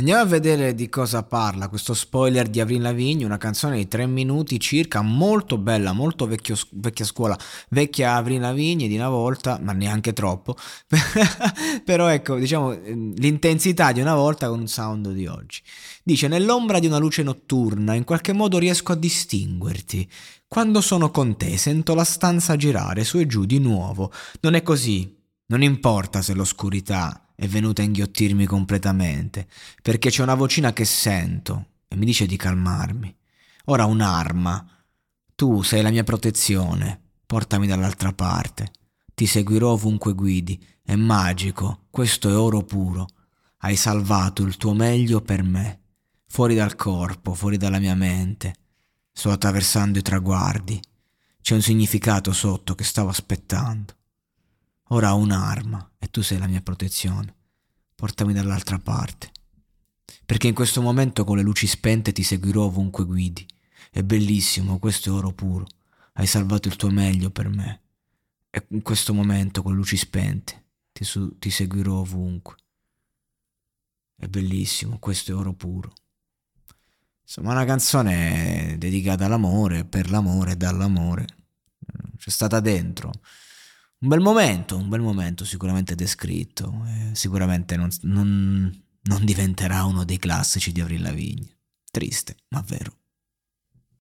Andiamo a vedere di cosa parla questo spoiler di Avril Lavigne, una canzone di tre minuti circa, molto bella, molto vecchio, vecchia scuola, vecchia Avril Lavigne di una volta, ma neanche troppo, però ecco, diciamo, l'intensità di una volta con un sound di oggi. Dice, nell'ombra di una luce notturna, in qualche modo riesco a distinguerti. Quando sono con te sento la stanza girare su e giù di nuovo. Non è così, non importa se l'oscurità è venuta a inghiottirmi completamente, perché c'è una vocina che sento e mi dice di calmarmi. Ora un'arma. Tu sei la mia protezione, portami dall'altra parte. Ti seguirò ovunque guidi. È magico, questo è oro puro. Hai salvato il tuo meglio per me. Fuori dal corpo, fuori dalla mia mente. Sto attraversando i traguardi. C'è un significato sotto che stavo aspettando. Ora ho un'arma tu sei la mia protezione. Portami dall'altra parte. Perché in questo momento con le luci spente ti seguirò ovunque guidi. È bellissimo, questo è oro puro. Hai salvato il tuo meglio per me. E in questo momento con le luci spente ti, su- ti seguirò ovunque. È bellissimo, questo è oro puro. Insomma, una canzone dedicata all'amore, per l'amore, dall'amore. C'è stata dentro un bel momento, un bel momento sicuramente descritto, eh, sicuramente non, non, non diventerà uno dei classici di Avril Lavigne. Triste, ma vero.